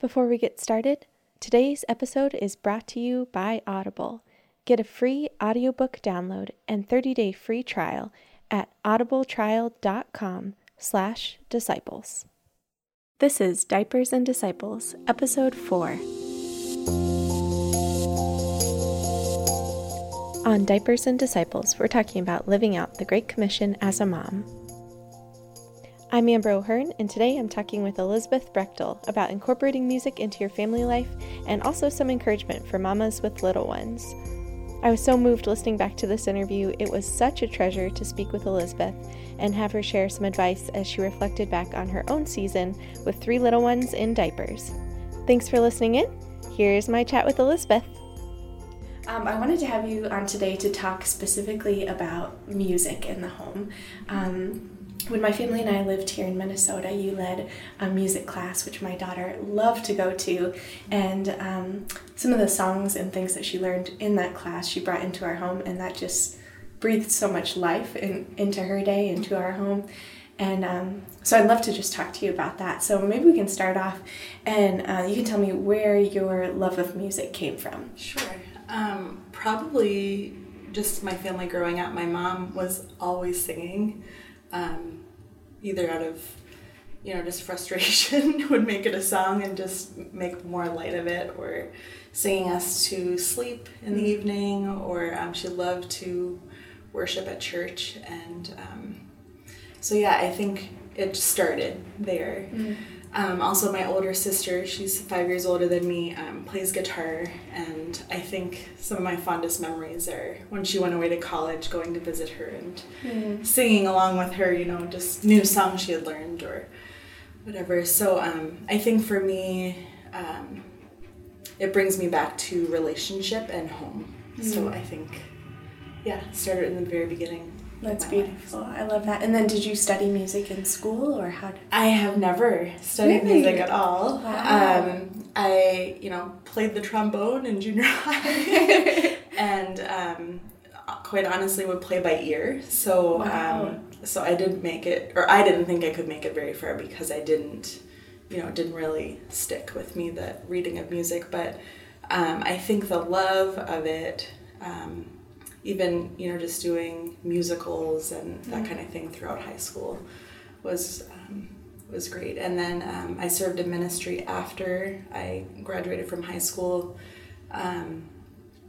Before we get started, today's episode is brought to you by Audible. Get a free audiobook download and 30-day free trial at audibletrial.com slash disciples. This is Diapers and Disciples, Episode 4. On Diapers and Disciples, we're talking about living out the Great Commission as a mom. I'm Amber O'Hearn, and today I'm talking with Elizabeth Brechtel about incorporating music into your family life and also some encouragement for mamas with little ones. I was so moved listening back to this interview. It was such a treasure to speak with Elizabeth and have her share some advice as she reflected back on her own season with three little ones in diapers. Thanks for listening in. Here's my chat with Elizabeth. Um, I wanted to have you on today to talk specifically about music in the home. Um, when my family and I lived here in Minnesota, you led a music class, which my daughter loved to go to. And um, some of the songs and things that she learned in that class, she brought into our home, and that just breathed so much life in, into her day, into our home. And um, so I'd love to just talk to you about that. So maybe we can start off and uh, you can tell me where your love of music came from. Sure. Um, probably just my family growing up. My mom was always singing um, either out of you know just frustration would make it a song and just make more light of it or singing us to sleep in the evening or um, she loved to worship at church and um, so yeah i think it started there mm. Um, also, my older sister, she's five years older than me, um, plays guitar, and I think some of my fondest memories are when she went away to college, going to visit her and mm. singing along with her, you know, just new songs she had learned or whatever. So um, I think for me, um, it brings me back to relationship and home. Mm. So I think, yeah, started in the very beginning. That's beautiful. Life. I love that. And then did you study music in school or how did I have never studied really? music at all. Wow. Um, I, you know, played the trombone in junior high and um, quite honestly would play by ear. So wow. um, so I didn't make it or I didn't think I could make it very far because I didn't you know, didn't really stick with me the reading of music, but um, I think the love of it um, even you know just doing musicals and that mm. kind of thing throughout high school was um, was great. And then um, I served in ministry after I graduated from high school. Um,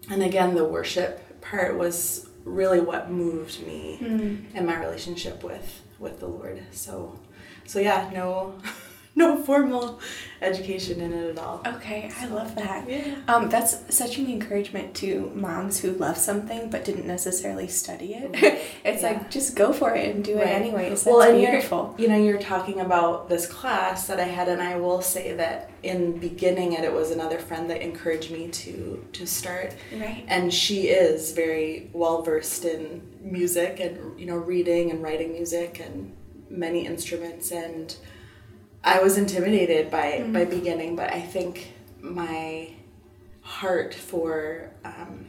and again, the worship part was really what moved me mm. in my relationship with with the Lord. So, so yeah, no. no formal education in it at all. Okay, I love that. Yeah. Um, that's such an encouragement to moms who love something but didn't necessarily study it. it's yeah. like just go for it and do right. it anyways. That's well, and beautiful. You know, you're talking about this class that I had, and I will say that in beginning it, it was another friend that encouraged me to to start. Right. And she is very well versed in music and you know reading and writing music and many instruments and I was intimidated by mm-hmm. by beginning, but I think my heart for um,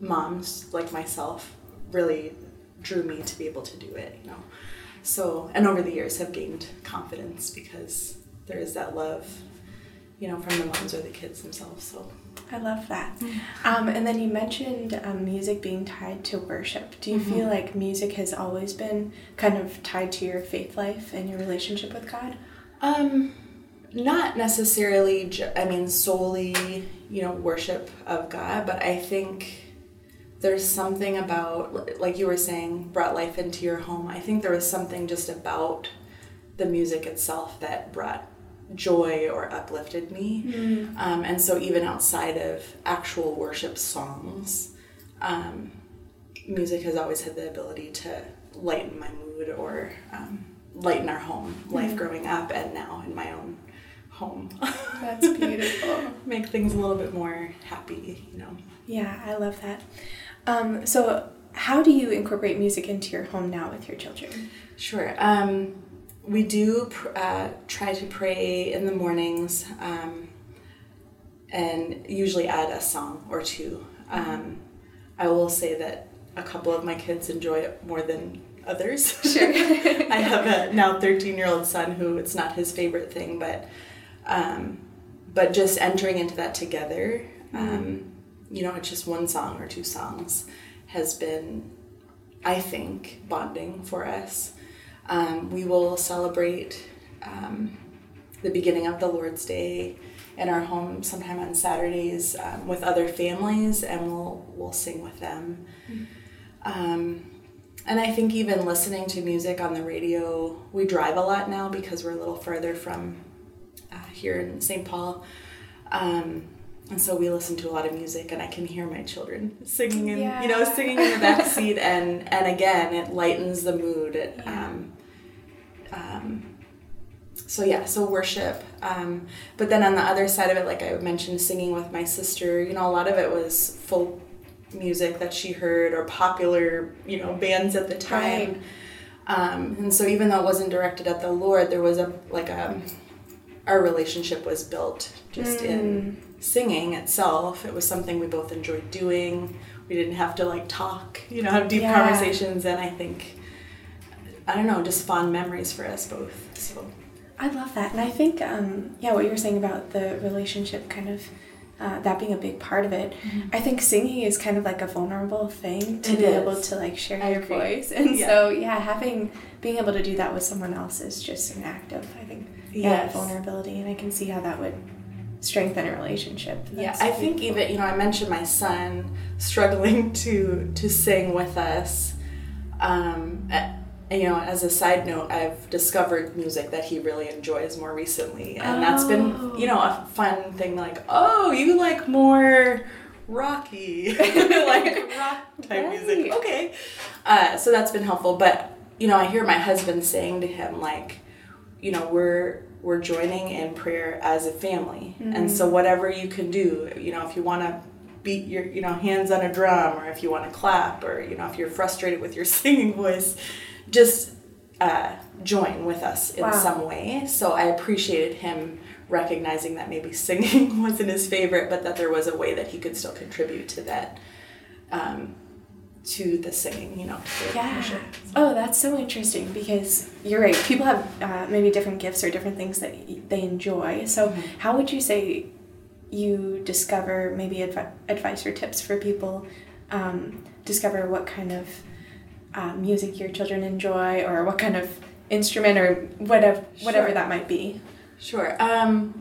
moms like myself really drew me to be able to do it. You know, so and over the years have gained confidence because there is that love, you know, from the moms or the kids themselves. So. I love that. Mm-hmm. Um, and then you mentioned um, music being tied to worship. Do you mm-hmm. feel like music has always been kind of tied to your faith life and your relationship with God? Um, not necessarily. I mean, solely, you know, worship of God, but I think there's something about, like you were saying, brought life into your home. I think there was something just about the music itself that brought joy or uplifted me. Mm. Um, and so, even outside of actual worship songs, um, music has always had the ability to lighten my mood or um, lighten our home life mm-hmm. growing up and now in my own home. That's beautiful. Make things a little bit more happy, you know. Yeah, I love that. Um, so, how do you incorporate music into your home now with your children? Sure. Um, we do uh, try to pray in the mornings um, and usually add a song or two. Mm-hmm. Um, I will say that a couple of my kids enjoy it more than others. Sure. I have a now 13 year old son who it's not his favorite thing, but um, but just entering into that together, um, you know, it's just one song or two songs has been, I think, bonding for us. Um, we will celebrate um, the beginning of the Lord's Day in our home sometime on Saturdays um, with other families, and we'll we'll sing with them. Um, and I think even listening to music on the radio, we drive a lot now because we're a little further from uh, here in St. Paul. Um, and so we listen to a lot of music, and I can hear my children singing, in, you know, singing in the back seat, and and again, it lightens the mood. It, um, um, so yeah, so worship. Um, but then on the other side of it, like I mentioned, singing with my sister. You know, a lot of it was folk music that she heard or popular, you know, bands at the time. Um, and so even though it wasn't directed at the Lord, there was a like a our relationship was built just in singing itself. It was something we both enjoyed doing. We didn't have to like talk, you know, have deep Yeah. conversations, and I think I don't know, just fond memories for us both. So I love that. And I think, um, yeah, what you were saying about the relationship kind of. Uh, that being a big part of it, I think singing is kind of like a vulnerable thing to It be is. able to like share I your agree. voice, and Yeah. so yeah, having being able to do that with someone else is just an act of I think yeah Yes. vulnerability, and I can see how that would strengthen a relationship. Yeah, I think beautiful. even you know I mentioned my son struggling to to sing with us. Um, you know, as a side note, I've discovered music that he really enjoys more recently, and that's been Oh. you know a fun thing. Like, oh, you like more rocky, like rock type music. Okay, uh, so that's been helpful. But you know, I hear my husband saying to him like, you know, we're we're joining in prayer as a family, and so whatever you can do, you know, if you want to beat your you know hands on a drum, or if you want to clap, or you know, if you're frustrated with your singing voice, just uh, join with us in Wow. some way. So I appreciated him recognizing that maybe singing wasn't his favorite, but that there was a way that he could still contribute to that. Um, to the singing, you know, Yeah. worship. Oh, that's so interesting because you're right. People have uh, maybe different gifts or different things that they enjoy. So, how would you say you discover maybe advi- advice or tips for people um, discover what kind of uh, music your children enjoy or what kind of instrument or whatever whatever Sure. that might be? Sure. Um,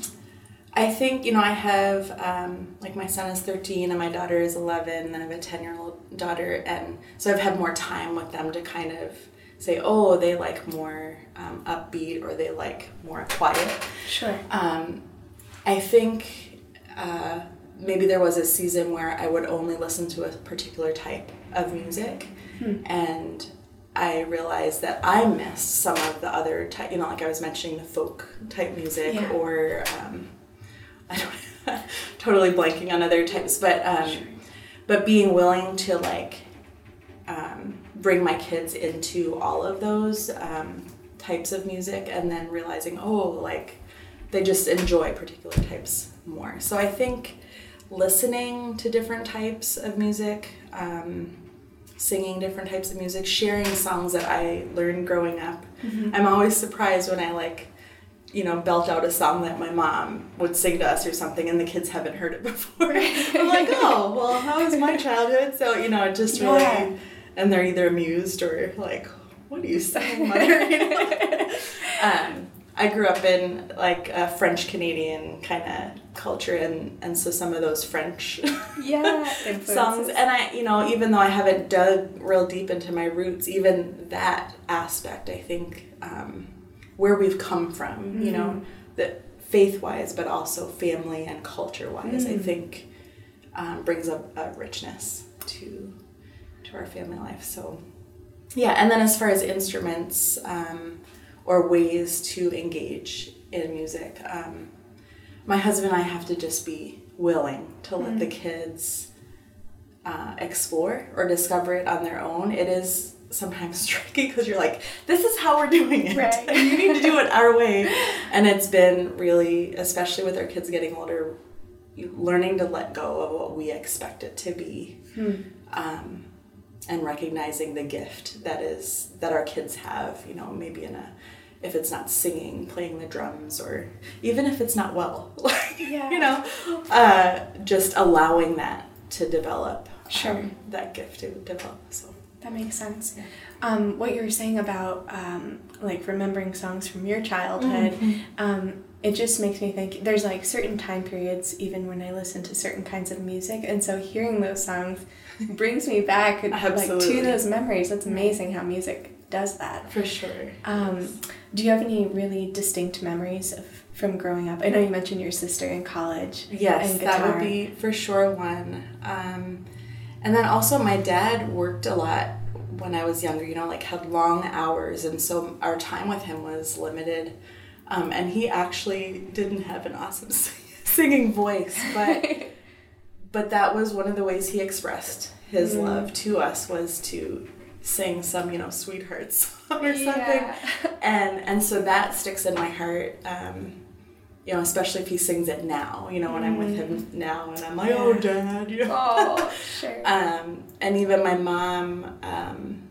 I think, you know, I have, um, like, my son is 13 and my daughter is 11, and I have a 10 year old daughter. And so I've had more time with them to kind of say, oh, they like more um, upbeat or they like more quiet. Sure. Um, I think uh, maybe there was a season where I would only listen to a particular type of music, and I realized that I missed some of the other type. You know, like I was mentioning the folk type music, Yeah. or um, I don't totally blanking on other types, but um, but being willing to like um, bring my kids into all of those um, types of music and then realizing oh like they just enjoy particular types more so i think listening to different types of music um, singing different types of music sharing songs that i learned growing up. I'm always surprised when i like you know belt out a song that my mom would sing to us or something and the kids haven't heard it before. I'm like oh well how was my childhood? So you know it just really Yeah. and they're either amused or like what are you saying mother? You know? um, i grew up in like a french canadian kind of culture and and so some of those french Yeah. songs. And i you know even though i haven't dug real deep into my roots even that aspect i think um, where we've come from you know that faith wise but also family and culture wise i think um, brings a, a richness to to our family life. So yeah and then as far as instruments um, or ways to engage in music um, my husband and i have to just be willing to let the kids uh, explore or discover it on their own. It is sometimes tricky because you're like this is how we're doing it. Right. you need to do it our way. And it's been really especially with our kids getting older learning to let go of what we expect it to be um, and recognizing the gift that is that our kids have you know maybe in a if it's not singing, playing the drums, or even if it's not well, Yeah. you know, uh, just allowing that to develop. Sure. um, that gift to develop. So. That makes sense. Um, what you were saying about um, like remembering songs from your childhood, Mm-hmm. um, it just makes me think there's like certain time periods, even when I listen to certain kinds of music, and so hearing those songs brings me back like to those memories. That's amazing how music does that. For sure. Um, do you have any really distinct memories of from growing up? I know you mentioned your sister in college. Yes, that would be for sure one. Um, and then also, my dad worked a lot when I was younger, you know, like had long hours, and so our time with him was limited. Um, and he actually didn't have an awesome singing voice, but but that was one of the ways he expressed his Mm. love to us was to sing some, you know, sweetheart song or something Yeah. and and so that sticks in my heart um you know especially if he sings it now you know when i'm with him now and i'm like oh dad you know? oh, sure. um and even my mom um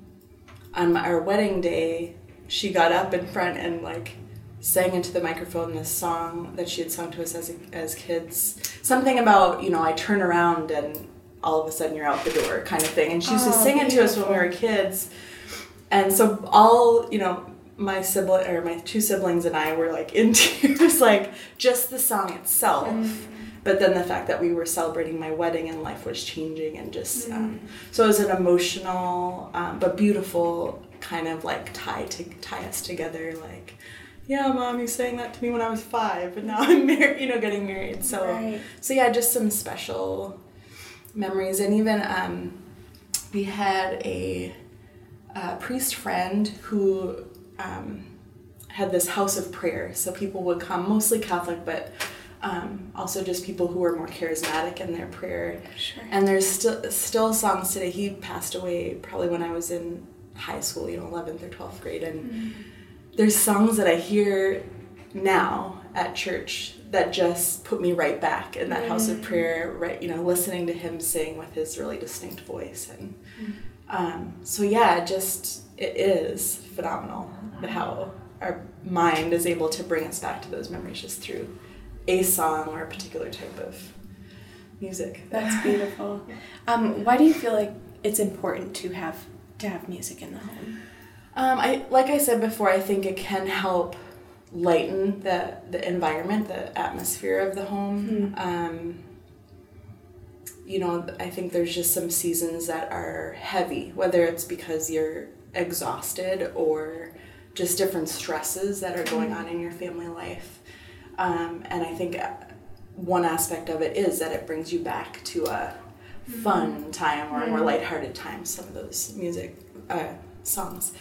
on our wedding day she got up in front and like sang into the microphone this song that she had sung to us as as kids something about you know i turn around and all of a sudden you're out the door kind of thing. And she used to Oh, sing it to us when we were kids. And so all you know my sibling or my two siblings and i were like in tears like just the song itself. But then the fact that we were celebrating my wedding and life was changing and just um, so it was an emotional um, but beautiful kind of like tie to tie us together like yeah mom you sang that to me when i was five and now i'm married you know getting married. So Right. so yeah just some special memories and even um, we had a, uh priest friend who um, had this house of prayer. So people would come mostly catholic but um, also just people who were more charismatic in their prayer. Sure. and there's still still songs today. He passed away probably when i was in high school you know 11th or 12th grade. And there's songs that i hear now at church that just put me right back in that house of prayer right you know listening to him sing with his really distinct voice and um, so yeah just it is phenomenal how our mind is able to bring us back to those memories just through a song or a particular type of music That's beautiful. Um, why do you feel like it's important to have to have music in the home? Um, I like I said before, I think it can help lighten the the environment, the atmosphere of the home. Um, you know, I think there's just some seasons that are heavy, whether it's because you're exhausted or just different stresses that are going on in your family life. Um, and I think uh, one aspect of it is that it brings you back to a fun time or a more lighthearted time, some of those music uh, songs.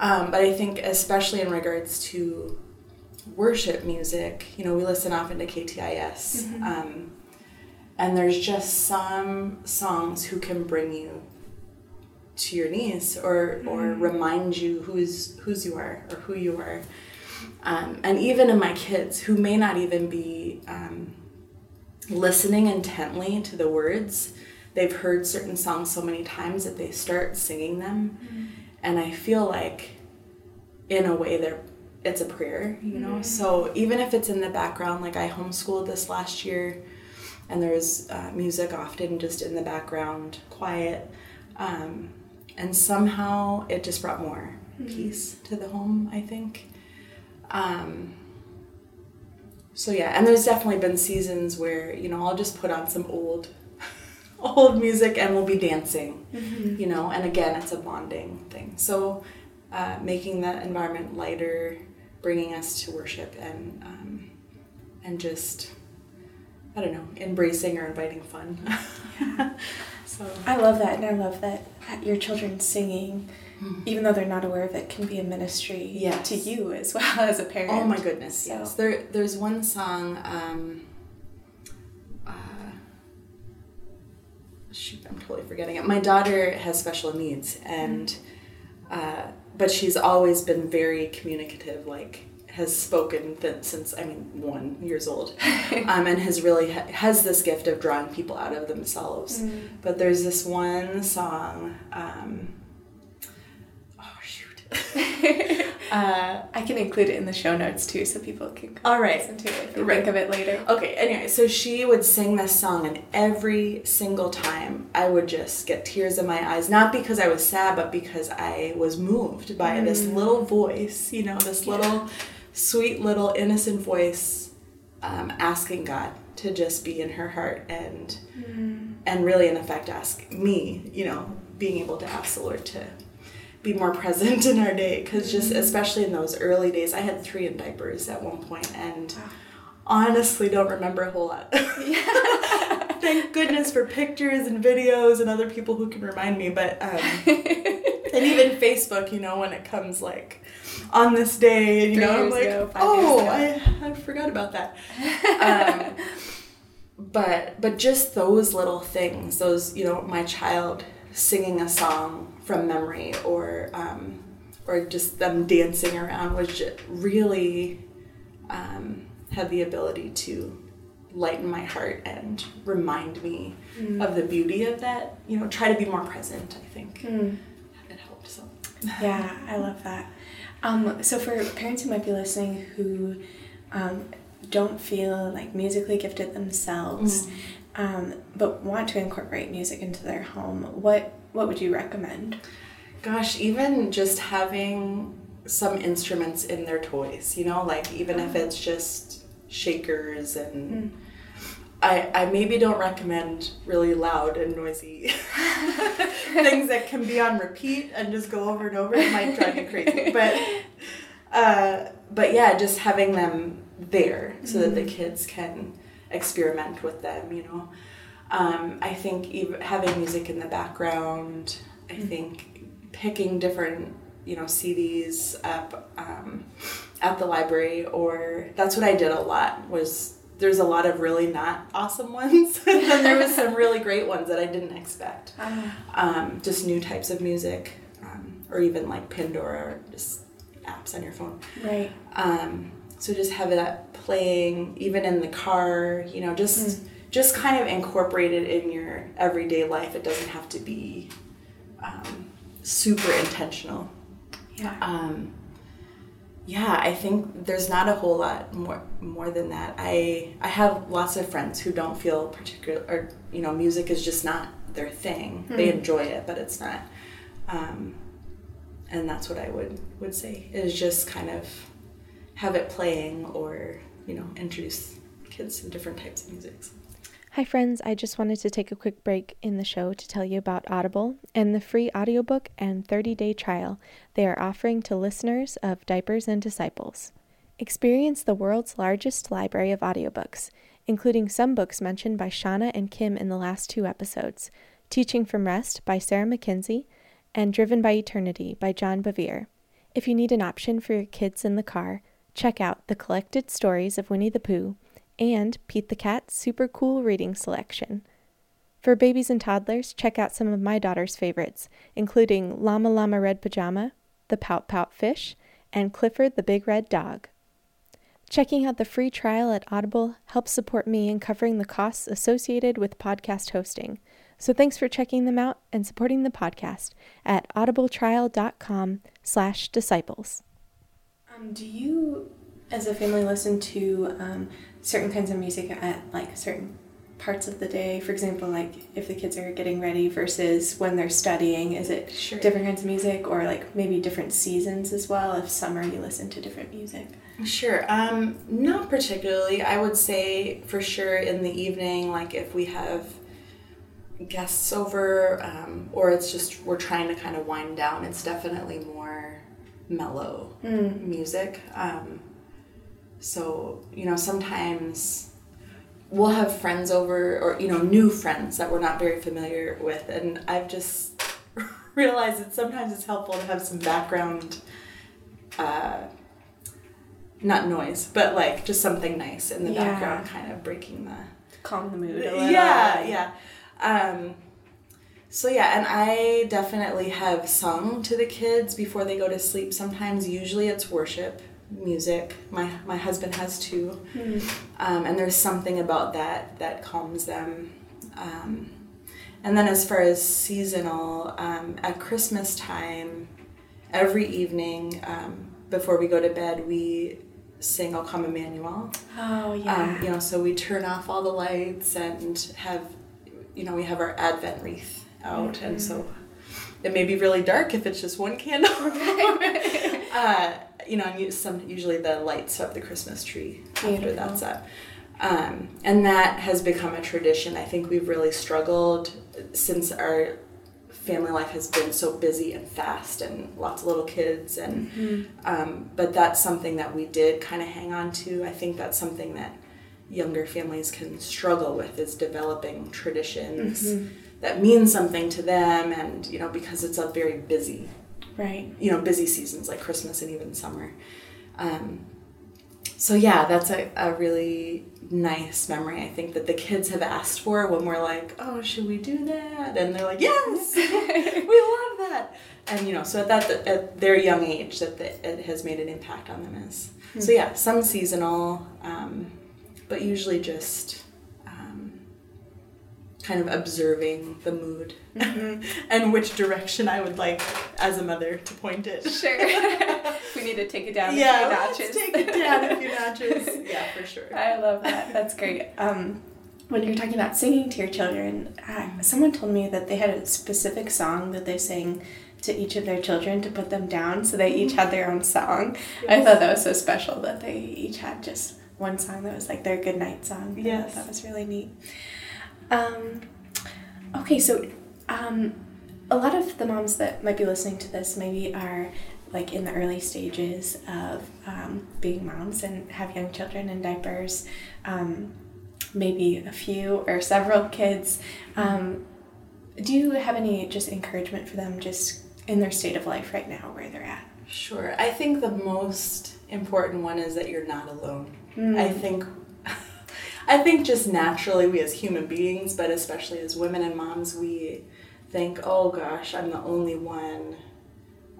Um, but I think, especially in regards to worship music, you know, we listen often to KTIS, um, and there's just some songs who can bring you to your knees or or remind you who's whose you are or who you are. Um, and even in my kids who may not even be um, listening intently to the words, they've heard certain songs so many times that they start singing them, and I feel like, in a way, they're it's a prayer, you know. So even if it's in the background, like I homeschooled this last year, and there's uh, music often just in the background, quiet, um, and somehow it just brought more peace to the home. I think. Um, so yeah, and there's definitely been seasons where you know I'll just put on some old, old music and we'll be dancing, you know. And again, it's a bonding thing. So uh, making that environment lighter, bringing us to worship and um, and just I don't know, embracing or inviting fun. so I love that, and I love that your children singing, even though they're not aware of it, can be a ministry Yes. to you as well as a parent. Oh my goodness, So- yes. There, there's one song. Um, uh, shoot, I'm totally forgetting it. My daughter has special needs, and uh, but she's always been very communicative. Like has spoken th- since I mean one years old, um, and has really ha- has this gift of drawing people out of themselves. But there's this one song. Um, oh shoot, uh, I can include it in the show notes too, so people can all right. listen to it if you Right. think of it later. Okay, anyway, so she would sing this song, and every single time I would just get tears in my eyes. Not because I was sad, but because I was moved by this little voice, you know, this little sweet, little innocent voice um, asking God to just be in her heart and and really in effect ask me you know being able to ask the lord to be more present in our day because just especially in those early days i had three in diapers at one point and honestly don't remember a whole lot. Thank goodness for pictures and videos and other people who can remind me but um, and even facebook you know when it comes like on this day you Three know i'm like ago, oh. I, I forgot about that. Um, but but just those little things those you know my child singing a song from memory or um, or just them dancing around which really um, had the ability to lighten my heart and remind me of the beauty of that you know try to be more present i think. It helped so Yeah, I love that. Um, so for parents who might be listening who um, don't feel like musically gifted themselves, um, but want to incorporate music into their home, what what would you recommend? Gosh, even just having some instruments in their toys, you know, like even if it's just shakers and I, I maybe don't recommend really loud and noisy things that can be on repeat and just go over and over. It might drive you crazy. But uh, but yeah, just having them there so that the kids can experiment with them, you know. Um, I think even having music in the background, I think picking different, you know, CDs up um, at the library, or that's what I did a lot. Was there's a lot of really not awesome ones, and then there was some really great ones that I didn't expect. Um, just new types of music, um, or even like Pandora, or just apps on your phone. Right. So just have that playing even in the car, you know, just just kind of incorporate it in your everyday life. It doesn't have to be um, super intentional. Yeah. Um, yeah, I think there's not a whole lot more more than that. I I have lots of friends who don't feel particular or you know music is just not their thing. They enjoy it, but it's not. Um, and that's what I would would say is just kind of have it playing or you know introduce kids to different types of music. Hi, friends. I just wanted to take a quick break in the show to tell you about Audible and the free audiobook and 30 day trial they are offering to listeners of Diapers and Disciples. Experience the world's largest library of audiobooks, including some books mentioned by Shauna and Kim in the last two episodes Teaching from Rest by Sarah Mackenzie and Driven by Eternity by John Bevere. If you need an option for your kids in the car, check out The Collected Stories of Winnie the Pooh and Pete the Cat's super cool reading selection. For babies and toddlers, check out some of my daughter's favorites, including Llama Llama Red Pajama, The Pout Pout Fish, and Clifford the Big Red Dog. Checking out the free trial at Audible helps support me in covering the costs associated with podcast hosting. So thanks for checking them out and supporting the podcast at audibletrial.com slash disciples. Um, do you, as a family, listen to um, certain kinds of music at like certain parts of the day? For example, like if the kids are getting ready versus when they're studying, is it Sure. different kinds of music or like maybe different seasons as well? If summer you listen to different music. Sure. Um, not particularly. I would say for sure in the evening, like if we have guests over, um, or it's just we're trying to kind of wind down. It's definitely more mellow music. Um, so you know sometimes we'll have friends over, or you know new friends that we're not very familiar with, and I've just realized that sometimes it's helpful to have some background. Uh, not noise, but like just something nice in the Yeah. background, kind of breaking the Calm the mood a little. yeah, yeah. Um, so yeah, and I definitely have sung to the kids before they go to sleep. Sometimes, usually it's worship music. My my husband has too, um, and there's something about that that calms them. Um, and then as far as seasonal, um, at Christmas time, every evening um, before we go to bed, we sing "O Come Emmanuel." Oh yeah. Um, you know, so we turn off all the lights and have, you know, we have our Advent wreath out, and so it may be really dark if it's just one candle. uh, you know, and some usually the lights of the Christmas tree after Beautiful. that's up. Um, and that has become a tradition. I think we've really struggled since our family life has been so busy and fast and lots of little kids and um, but that's something that we did kind of hang on to i think that's something that younger families can struggle with is developing traditions that means something to them and you know because it's a very busy Right. you know busy seasons like christmas and even summer. Um, so yeah that's a, a really nice memory i think that the kids have asked for when we're like oh should we do that? And they're like yes we love that. And you know so at that at their young age that the, it has made an impact on them is. So yeah some seasonal um, but usually just kind of observing the mood and which direction i would like as a mother to point it Sure. we need to take it down yeah, a few let's notches. take it down a few notches. Yeah, for sure. I love that. That's great. Um, when you're talking about singing to your children, uh, someone told me that they had a specific song that they sang to each of their children to put them down, so they each had their own song. I thought that was so special that they each had just one song that was like their good night song. I Yes. that was really neat. Um, okay, so um, a lot of the moms that might be listening to this maybe are like in the early stages of um, being moms and have young children in diapers, um, maybe a few or several kids. Um, do you have any just encouragement for them just in their state of life right now where they're at? Sure. I think the most important one is that you're not alone. Hmm. I think I think just naturally we as human beings, but especially as women and moms, we think, "Oh gosh, I'm the only one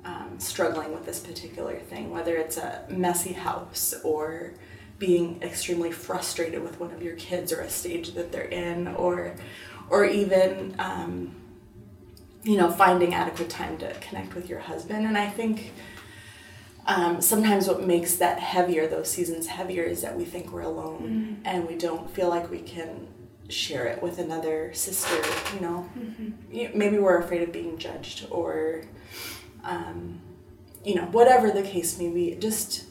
um, struggling with this particular thing, whether it's a messy house or being extremely frustrated with one of your kids or a stage that they're in, or or even um, you know finding adequate time to connect with your husband. And I think um, sometimes what makes that heavier, those seasons heavier, is that we think we're alone and we don't feel like we can share it with another sister. You know, You- maybe we're afraid of being judged or, um, you know, whatever the case may be. Just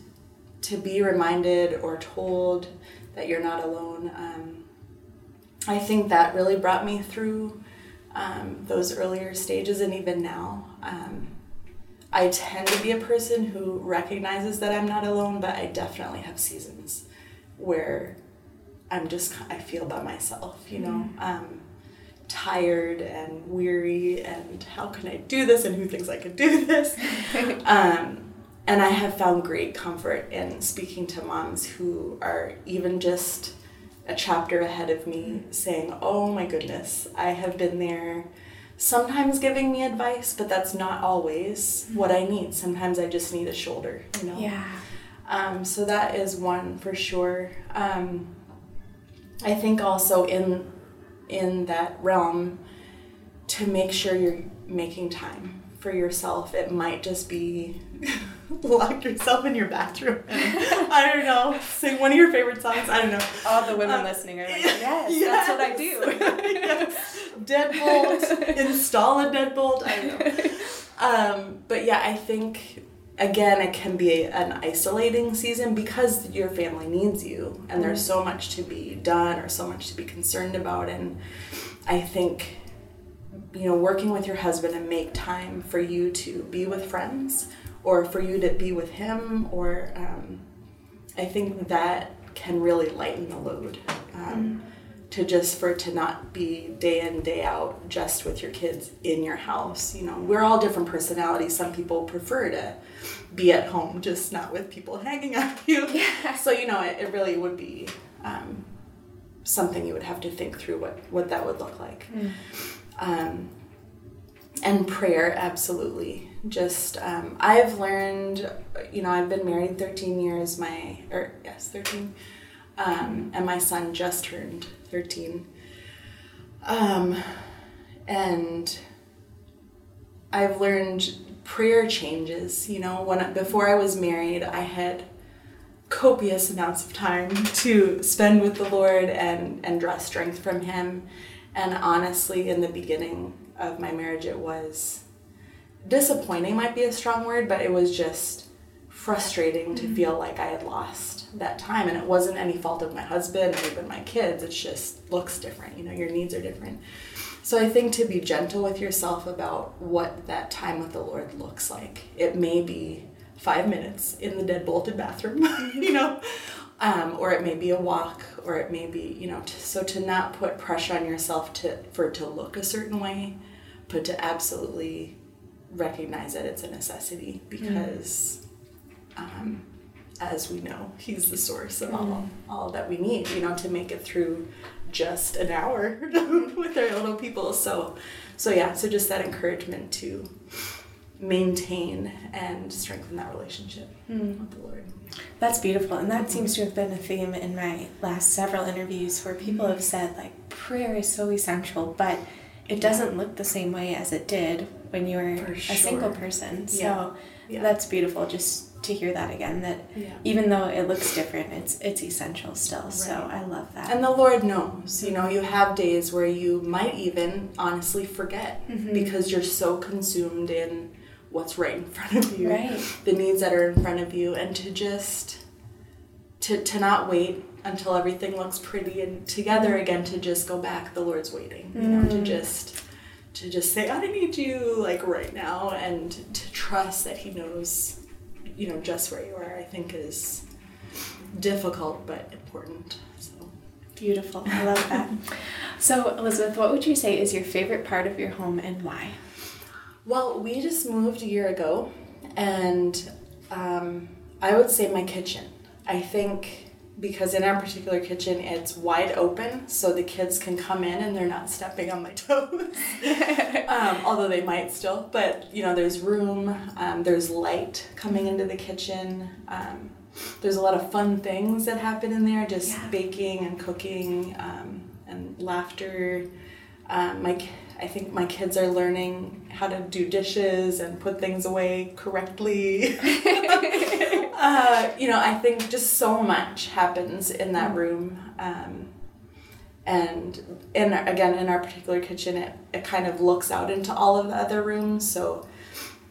to be reminded or told that you're not alone. Um, I think that really brought me through um, those earlier stages, and even now. I tend to be a person who recognizes that I'm not alone, but I definitely have seasons where I'm just I feel by myself, you know, um, tired and weary, and how can I do this, and who thinks I can do this? um, and I have found great comfort in speaking to moms who are even just a chapter ahead of me, saying, "Oh my goodness, I have been there." Sometimes giving me advice, but that's not always what I need. Sometimes I just need a shoulder, you know. Yeah. Um, so that is one for sure. Um, I think also in in that realm to make sure you're making time for yourself. It might just be lock yourself in your bathroom and I don't know, sing one of your favorite songs. I don't know. All the women Uh, listening are like, yes, that's what I do. yes. Deadbolt, install a deadbolt. I don't know. Um, but yeah, I think again it can be an isolating season because your family needs you and there's so much to be done or so much to be concerned about and I think you know working with your husband and make time for you to be with friends or for you to be with him or um, I think that can really lighten the load. Um, To just for to not be day in day out just with your kids in your house. You know, we're all different personalities. Some people prefer to be at home, just not with people hanging out with you. Yeah. So you know, it, it really would be um, something you would have to think through what what that would look like. Um, and prayer, absolutely. Just um, I've learned, you know, I've been married 13 years. My or yes, 13, um, and my son just turned 13. Um, and I've learned prayer changes. You know, when before I was married, I had copious amounts of time to spend with the Lord and and draw strength from Him. And honestly, in the beginning of my marriage, it was disappointing. Might be a strong word, but it was just frustrating to feel like I had lost that time. And it wasn't any fault of my husband or even my kids. It just looks different. You know, your needs are different. So I think to be gentle with yourself about what that time with the Lord looks like. It may be five minutes in the dead bolted bathroom, you know, um, or it may be a walk, or it may be, you know, to, so to not put pressure on yourself to for it to look a certain way, but to absolutely recognize that it's a necessity because, mm. um, as we know, He's the source of mm. all all that we need, you know, to make it through just an hour with our little people. So, so yeah, so just that encouragement to maintain and strengthen that relationship mm. with the Lord. That's beautiful. And that mm-hmm. seems to have been a theme in my last several interviews where people mm-hmm. have said, like, prayer is so essential, but it doesn't look the same way as it did when you were sure. a single person. So yeah. Yeah. that's beautiful just to hear that again that yeah. even though it looks different, it's it's essential still. Right. So I love that. And the Lord knows. You know, you have days where you might even honestly forget mm-hmm. because you're so consumed in what's right in front of you, right. the needs that are in front of you, and to just to to not wait until everything looks pretty and together again to just go back. The lord's waiting you know to mm. just to just say i need you like right now and to trust that he knows you know just where you are i think is difficult but important so. Beautiful. I love that. So elizabeth what would you say is your favorite part of your home and why? Well, we just moved a year ago, and um, I would say my kitchen. I think because in our particular kitchen it's wide open, so the kids can come in and they're not stepping on my toes. um, although they might still, but you know, there's room, um, there's light coming into the kitchen. Um, there's a lot of fun things that happen in there, just yeah. baking and cooking um, and laughter. Um, my I think my kids are learning how to do dishes and put things away correctly. uh, you know, I think just so much happens in that room. Um, and in again in our particular kitchen it, it kind of looks out into all of the other rooms so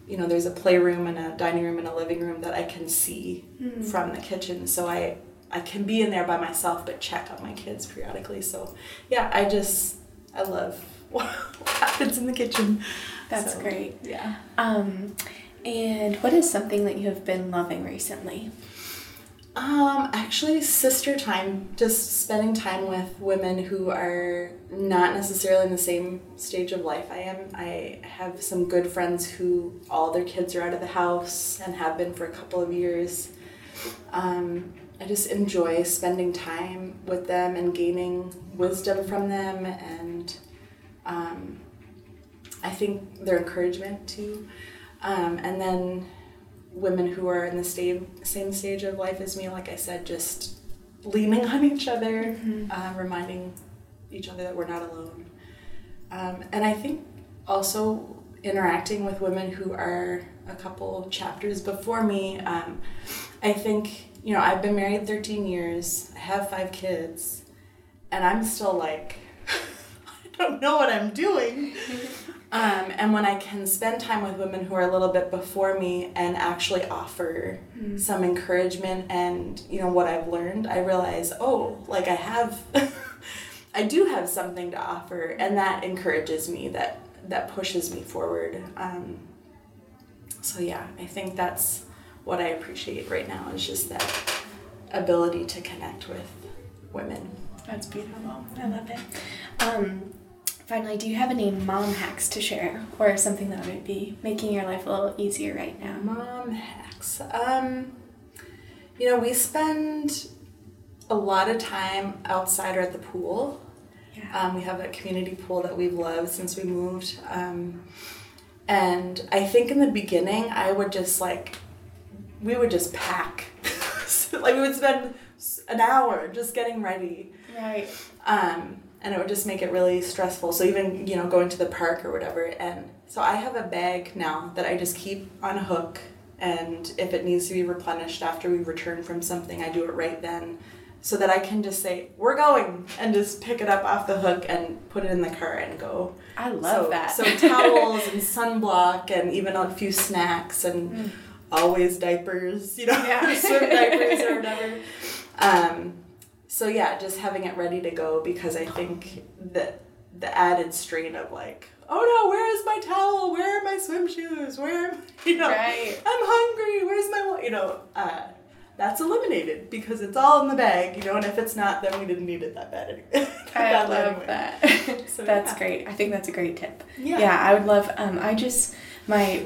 you know there's a playroom and a dining room and a living room that i can see mm-hmm. from the kitchen so i i can be in there by myself but check on my kids periodically so yeah i just i love what happens in the kitchen. That's so, great. Yeah. Um, and what is something that you have been loving recently? Um, actually, sister time, just spending time with women who are not necessarily in the same stage of life I am. I have some good friends who all their kids are out of the house and have been for a couple of years. Um, I just enjoy spending time with them and gaining wisdom from them and um, I think their encouragement too. Um, and then women who are in the same same stage of life as me, like I said, just leaning on each other, mm-hmm. uh, reminding each other that we're not alone. Um, and I think also interacting with women who are a couple chapters before me. Um, I think you know I've been married 13 years. I have five kids, and I'm still like don't know what I'm doing. Um, and when I can spend time with women who are a little bit before me and actually offer mm. some encouragement and you know what I've learned, I realize, oh, like I have, I do have something to offer, and that encourages me. That that pushes me forward. Um, so yeah, I think that's what I appreciate right now is just that ability to connect with women. That's beautiful. I love it. Um, Finally, do you have any mom hacks to share or something that might be making your life a little easier right now? Mom hacks. Um, you know, we spend a lot of time outside or at the pool. Yeah. Um, we have a community pool that we've loved since we moved. Um, and I think in the beginning, I would just like, we would just pack. like, we would spend an hour just getting ready. Right. Um, and it would just make it really stressful. So even you know going to the park or whatever, and so I have a bag now that I just keep on a hook, and if it needs to be replenished after we return from something, I do it right then, so that I can just say we're going and just pick it up off the hook and put it in the car and go. I love so, that. So towels and sunblock and even a few snacks and mm. always diapers, you know, yeah. swim diapers or whatever. Um, so yeah, just having it ready to go because I think that the added strain of like, oh no, where is my towel? Where are my swim shoes? Where, am, you know, right. I'm hungry. Where's my, you know, uh, that's eliminated because it's all in the bag, you know, and if it's not, then we didn't need it that bad anyway. I love anyway. that. so, that's yeah. great. I think that's a great tip. Yeah. Yeah, I would love, um, I just, my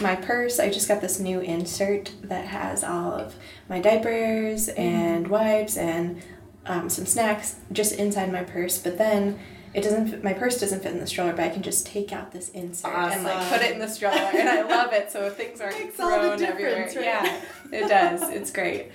my purse, I just got this new insert that has all of my diapers and mm-hmm. wipes and um, some snacks just inside my purse, but then it doesn't fit, my purse doesn't fit in the stroller, but I can just take out this insert awesome. and like put it in the stroller, and I love it. So if things aren't Makes thrown everywhere. Right? Yeah, it does. It's great.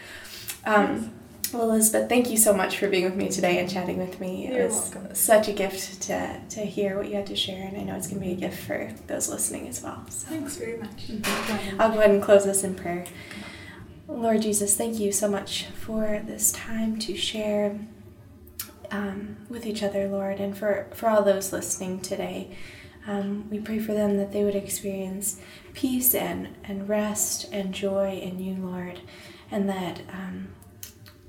Um, well, Elizabeth, thank you so much for being with me today and chatting with me. You're it was welcome. such a gift to, to hear what you had to share, and I know it's going to be a gift for those listening as well. So. Thanks very much. Mm-hmm. I'll go ahead and close this in prayer. Lord Jesus, thank you so much for this time to share um, with each other, Lord, and for, for all those listening today. Um, we pray for them that they would experience peace and, and rest and joy in you, Lord, and that, um,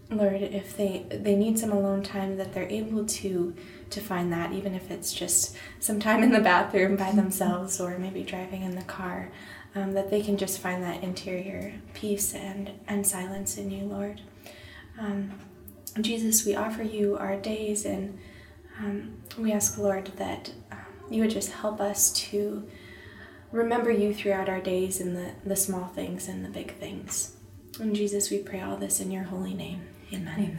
Lord, if they, they need some alone time, that they're able to to find that, even if it's just some time in the bathroom by themselves or maybe driving in the car, um, that they can just find that interior peace and, and silence in you, Lord. Um, Jesus, we offer you our days and um, we ask, Lord, that um, you would just help us to remember you throughout our days in the, the small things and the big things. And Jesus, we pray all this in your holy name. Amen. Amen.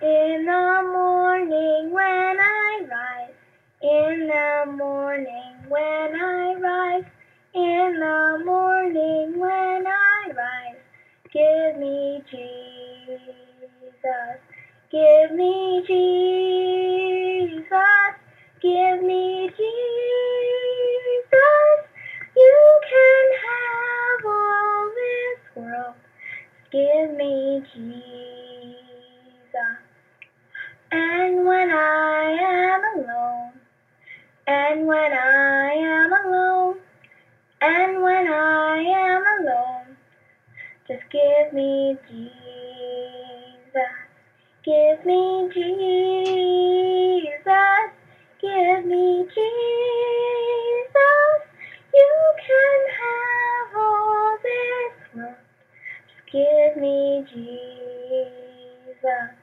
In the morning when I rise, in the morning when I rise, in the morning when I rise, give me Jesus. Give me Jesus. Give me Jesus. You can have all this world. Give me Jesus. And when I am alone, and when I am alone, and when I am alone, just give me Jesus. Give me Jesus. Give me Jesus. You can have all this world. Just give me Jesus.